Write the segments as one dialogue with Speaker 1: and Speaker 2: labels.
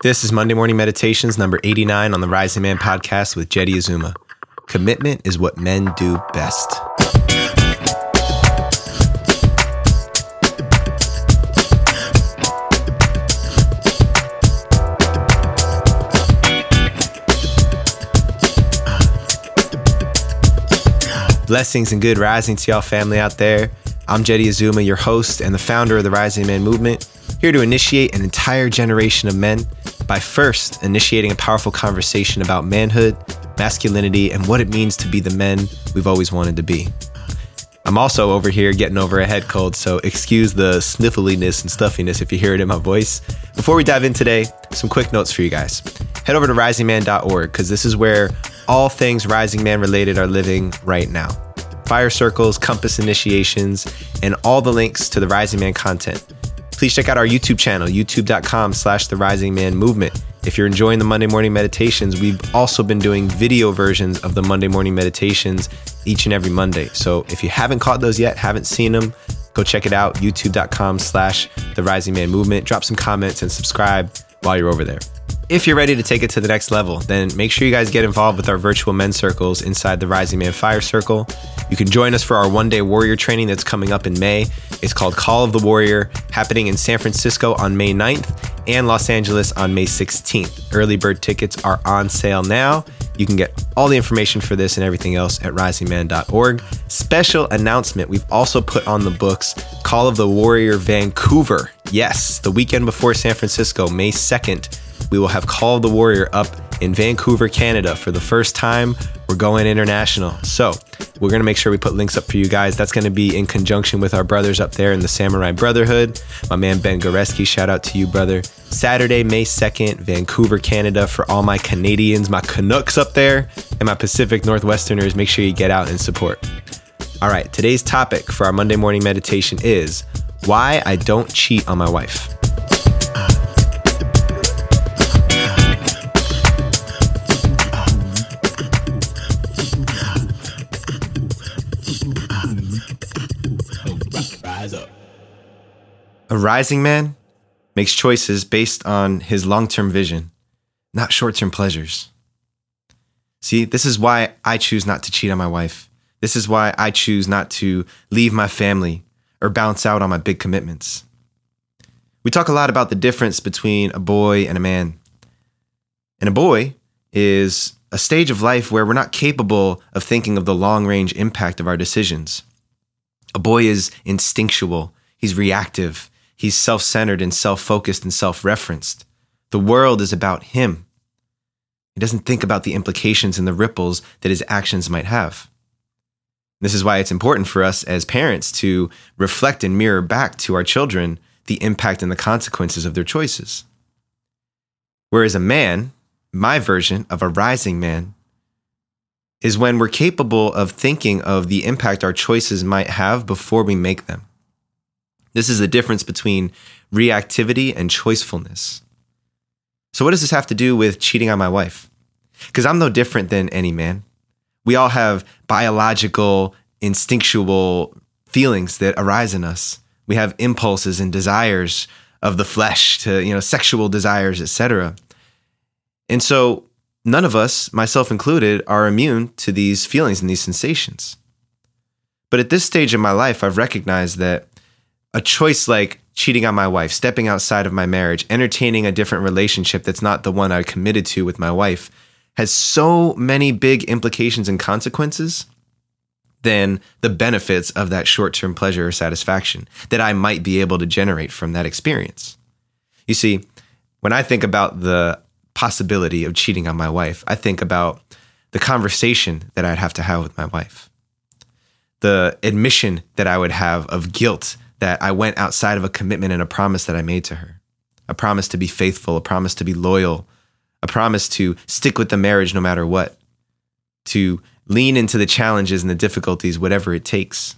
Speaker 1: This is Monday Morning Meditations number 89 on the Rising Man podcast with Jeddy Azuma. Commitment is what men do best. Blessings and good rising to y'all family out there. I'm Jeddy Azuma, your host and the founder of the Rising Man movement, here to initiate an entire generation of men by first initiating a powerful conversation about manhood, masculinity, and what it means to be the men we've always wanted to be. I'm also over here getting over a head cold, so excuse the sniffliness and stuffiness if you hear it in my voice. Before we dive in today, some quick notes for you guys. Head over to risingman.org because this is where all things Rising Man related are living right now. Fire circles, compass initiations, and all the links to the Rising Man content. Please check out our YouTube channel, youtube.com slash the Rising Man Movement. If you're enjoying the Monday morning meditations, we've also been doing video versions of the Monday morning meditations each and every Monday. So if you haven't caught those yet, haven't seen them, go check it out, youtube.com slash the Rising Man Movement. Drop some comments and subscribe while you're over there. If you're ready to take it to the next level, then make sure you guys get involved with our virtual men's circles inside the Rising Man Fire Circle. You can join us for our one day warrior training that's coming up in May. It's called Call of the Warrior, happening in San Francisco on May 9th and Los Angeles on May 16th. Early bird tickets are on sale now. You can get all the information for this and everything else at risingman.org. Special announcement we've also put on the books Call of the Warrior Vancouver. Yes, the weekend before San Francisco, May 2nd we will have Call of the Warrior up in Vancouver, Canada for the first time. We're going international. So we're going to make sure we put links up for you guys. That's going to be in conjunction with our brothers up there in the Samurai Brotherhood. My man Ben Goreski, shout out to you, brother. Saturday, May 2nd, Vancouver, Canada. For all my Canadians, my Canucks up there, and my Pacific Northwesterners, make sure you get out and support. All right, today's topic for our Monday morning meditation is why I don't cheat on my wife. A rising man makes choices based on his long term vision, not short term pleasures. See, this is why I choose not to cheat on my wife. This is why I choose not to leave my family or bounce out on my big commitments. We talk a lot about the difference between a boy and a man. And a boy is a stage of life where we're not capable of thinking of the long range impact of our decisions. A boy is instinctual, he's reactive, He's self centered and self focused and self referenced. The world is about him. He doesn't think about the implications and the ripples that his actions might have. This is why it's important for us as parents to reflect and mirror back to our children the impact and the consequences of their choices. Whereas a man, my version of a rising man, is when we're capable of thinking of the impact our choices might have before we make them. This is the difference between reactivity and choicefulness. So, what does this have to do with cheating on my wife? Because I'm no different than any man. We all have biological, instinctual feelings that arise in us. We have impulses and desires of the flesh to, you know, sexual desires, etc. And so none of us, myself included, are immune to these feelings and these sensations. But at this stage in my life, I've recognized that a choice like cheating on my wife, stepping outside of my marriage, entertaining a different relationship that's not the one I committed to with my wife has so many big implications and consequences than the benefits of that short term pleasure or satisfaction that I might be able to generate from that experience. You see, when I think about the possibility of cheating on my wife, I think about the conversation that I'd have to have with my wife, the admission that I would have of guilt that I went outside of a commitment and a promise that I made to her. A promise to be faithful, a promise to be loyal, a promise to stick with the marriage no matter what, to lean into the challenges and the difficulties, whatever it takes.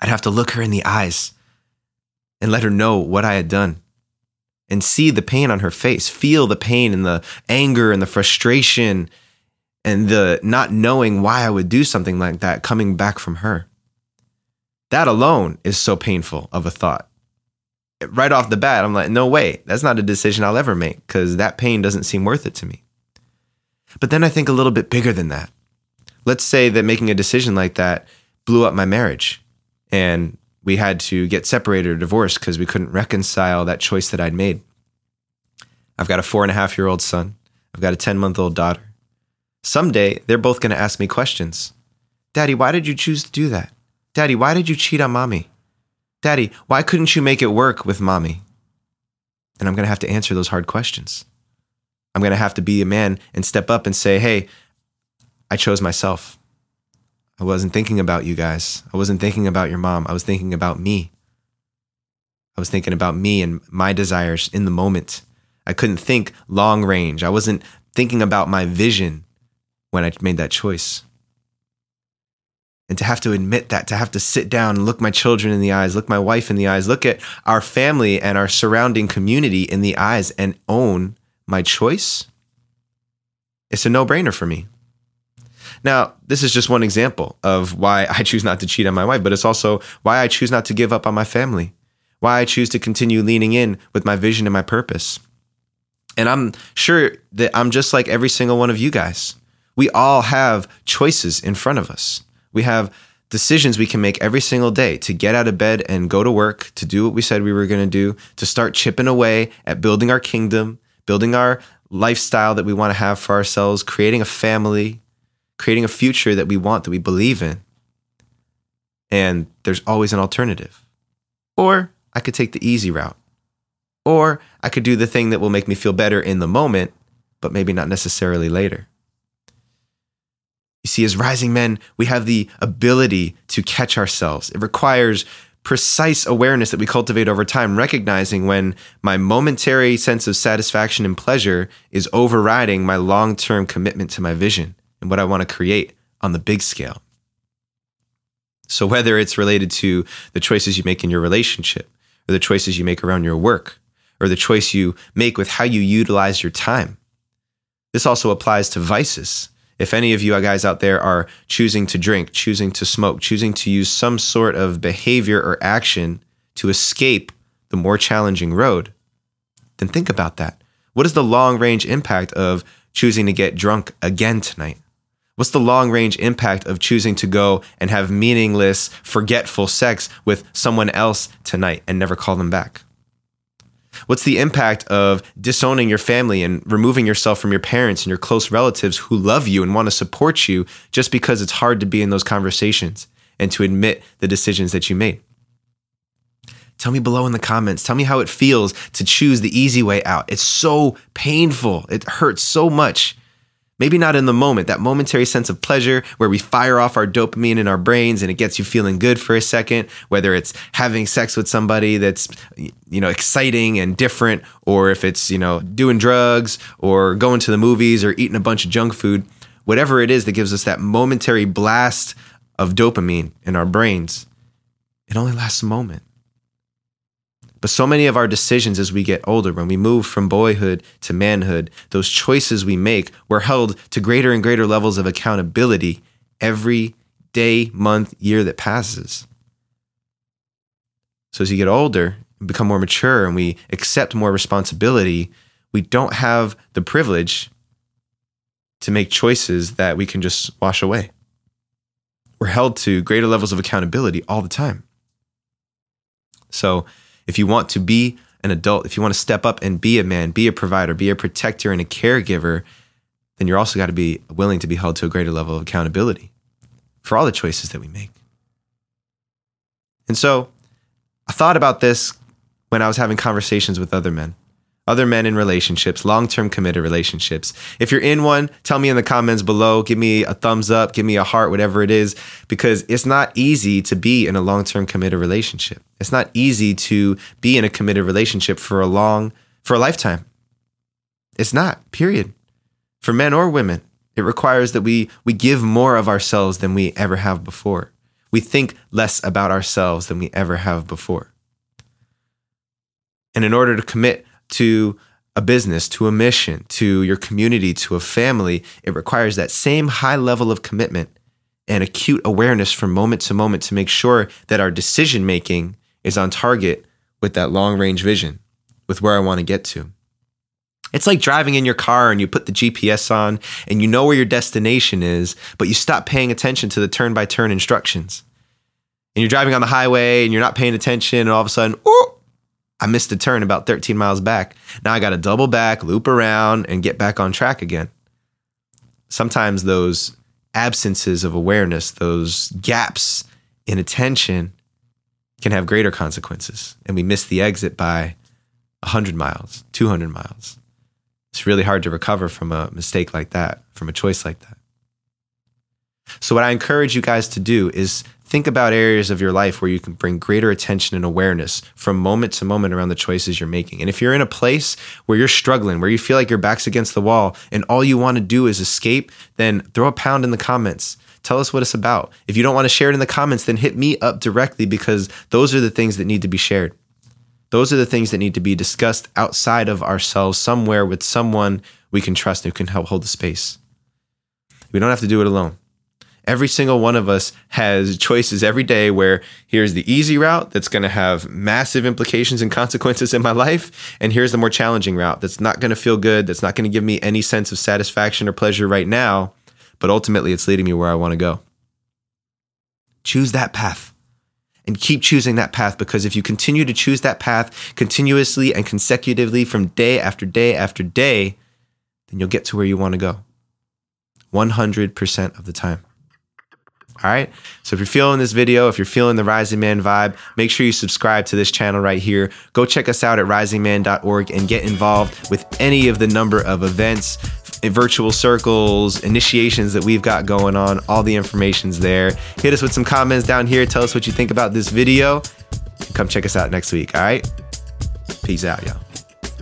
Speaker 1: I'd have to look her in the eyes and let her know what I had done and see the pain on her face, feel the pain and the anger and the frustration and the not knowing why I would do something like that coming back from her. That alone is so painful of a thought. right off the bat, I'm like, no way, that's not a decision I'll ever make because that pain doesn't seem worth it to me. But then I think a little bit bigger than that. Let's say that making a decision like that blew up my marriage and we had to get separated or divorced because we couldn't reconcile that choice that I'd made. I've got a four and a half year old son. I've got a 10 month old daughter. Someday they're both going to ask me questions. Daddy, why did you choose to do that? Daddy, why did you cheat on mommy? Daddy, why couldn't you make it work with mommy? And I'm going to have to answer those hard questions. I'm going to have to be a man and step up and say, hey, I chose myself. I wasn't thinking about you guys. I wasn't thinking about your mom. I was thinking about me. I was thinking about me and my desires in the moment. I couldn't think long range. I wasn't thinking about my vision when I made that choice. And to have to admit that, to have to sit down and look my children in the eyes, look my wife in the eyes, look at our family and our surrounding community in the eyes and own my choice, it's a no brainer for me. Now, this is just one example of why I choose not to cheat on my wife, but it's also why I choose not to give up on my family, why I choose to continue leaning in with my vision and my purpose. And I'm sure that I'm just like every single one of you guys. We all have choices in front of us. We have decisions we can make every single day to get out of bed and go to work, to do what we said we were going to do, to start chipping away at building our kingdom, building our lifestyle that we want to have for ourselves, creating a family, creating a future that we want, that we believe in. And there's always an alternative. Or I could take the easy route. Or I could do the thing that will make me feel better in the moment, but maybe not necessarily later. You see, as rising men, we have the ability to catch ourselves. It requires precise awareness that we cultivate over time, recognizing when my momentary sense of satisfaction and pleasure is overriding my long term commitment to my vision and what I want to create on the big scale. So, whether it's related to the choices you make in your relationship, or the choices you make around your work, or the choice you make with how you utilize your time, this also applies to vices if any of you guys out there are choosing to drink, choosing to smoke, choosing to use some sort of behavior or action to escape the more challenging road, then think about that. What is the long range impact of choosing to get drunk again tonight? What's the long range impact of choosing to go and have meaningless, forgetful sex with someone else tonight and never call them back? What's the impact of disowning your family and removing yourself from your parents and your close relatives who love you and want to support you just because it's hard to be in those conversations and to admit the decisions that you made? Tell me below in the comments. Tell me how it feels to choose the easy way out. It's so painful. It hurts so much. Maybe not in the moment, that momentary sense of pleasure where we fire off our dopamine in our brains and it gets you feeling good for a second, whether it's having sex with somebody that's, you know, exciting and different, or if it's, you know, doing drugs or going to the movies or eating a bunch of junk food, whatever it is that gives us that momentary blast of dopamine in our brains, it only lasts a moment. But so many of our decisions as we get older, when we move from boyhood to manhood, those choices we make, we're held to greater and greater levels of accountability every day, month, year that passes. So as you get older become more mature and we accept more responsibility, we don't have the privilege to make choices that we can just wash away. We're held to greater levels of accountability all the time. So, if you want to be an adult, if you want to step up and be a man, be a provider, be a protector and a caregiver, then you're also got to be willing to be held to a greater level of accountability for all the choices that we make. And so I thought about this when I was having conversations with other men other men in relationships, long term committed relationships. If you're in one, tell me in the comments below. Give me a thumbs up, give me a heart, whatever it is, because it's not easy to be in a long term committed relationship. It's not easy to be in a committed relationship for a long, for a lifetime. It's not, period. For men or women, it requires that we, we give more of ourselves than we ever have before. We think less about ourselves than we ever have before. And in order to commit to a business, to a mission, to your community, to a family, it requires that same high level of commitment and acute awareness from moment to moment to make sure that our decision making is on target with that long range vision, with where I want to get to. It's like driving in your car and you put the GPS on and you know where your destination is, but you stop paying attention to the turn by turn instructions. And you're driving on the highway and you're not paying attention, and all of a sudden, oh, I missed a turn about 13 miles back. Now I got to double back, loop around, and get back on track again. Sometimes those absences of awareness, those gaps in attention, can have greater consequences. And we miss the exit by 100 miles, 200 miles. It's really hard to recover from a mistake like that, from a choice like that. So, what I encourage you guys to do is think about areas of your life where you can bring greater attention and awareness from moment to moment around the choices you're making. And if you're in a place where you're struggling, where you feel like your back's against the wall and all you want to do is escape, then throw a pound in the comments. Tell us what it's about. If you don't want to share it in the comments, then hit me up directly because those are the things that need to be shared. Those are the things that need to be discussed outside of ourselves, somewhere with someone we can trust who can help hold the space. We don't have to do it alone. Every single one of us has choices every day where here's the easy route that's going to have massive implications and consequences in my life. And here's the more challenging route that's not going to feel good, that's not going to give me any sense of satisfaction or pleasure right now, but ultimately it's leading me where I want to go. Choose that path and keep choosing that path because if you continue to choose that path continuously and consecutively from day after day after day, then you'll get to where you want to go 100% of the time. All right. So if you're feeling this video, if you're feeling the Rising Man vibe, make sure you subscribe to this channel right here. Go check us out at risingman.org and get involved with any of the number of events, eh, virtual circles, initiations that we've got going on. All the information's there. Hit us with some comments down here. Tell us what you think about this video. Come check us out next week. All right. Peace out, y'all.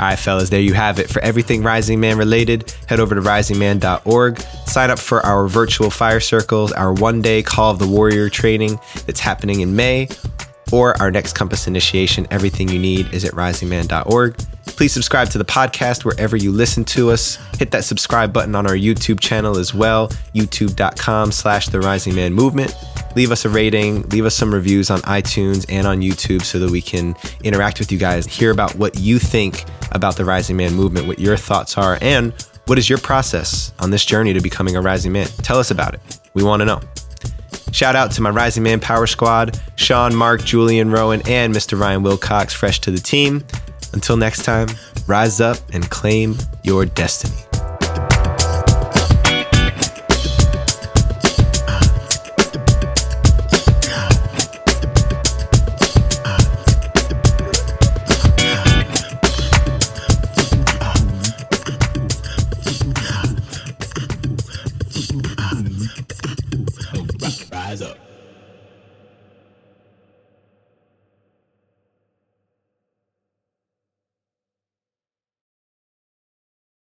Speaker 1: All right, fellas, there you have it. For everything Rising Man related, head over to risingman.org. Sign up for our virtual fire circles, our one day Call of the Warrior training that's happening in May, or our next Compass initiation. Everything you need is at risingman.org. Please subscribe to the podcast wherever you listen to us. Hit that subscribe button on our YouTube channel as well, youtube.com slash the rising man movement. Leave us a rating, leave us some reviews on iTunes and on YouTube so that we can interact with you guys, hear about what you think about the rising man movement, what your thoughts are, and what is your process on this journey to becoming a rising man? Tell us about it. We want to know. Shout out to my Rising Man Power Squad, Sean, Mark, Julian, Rowan, and Mr. Ryan Wilcox, fresh to the team. Until next time, rise up and claim your destiny.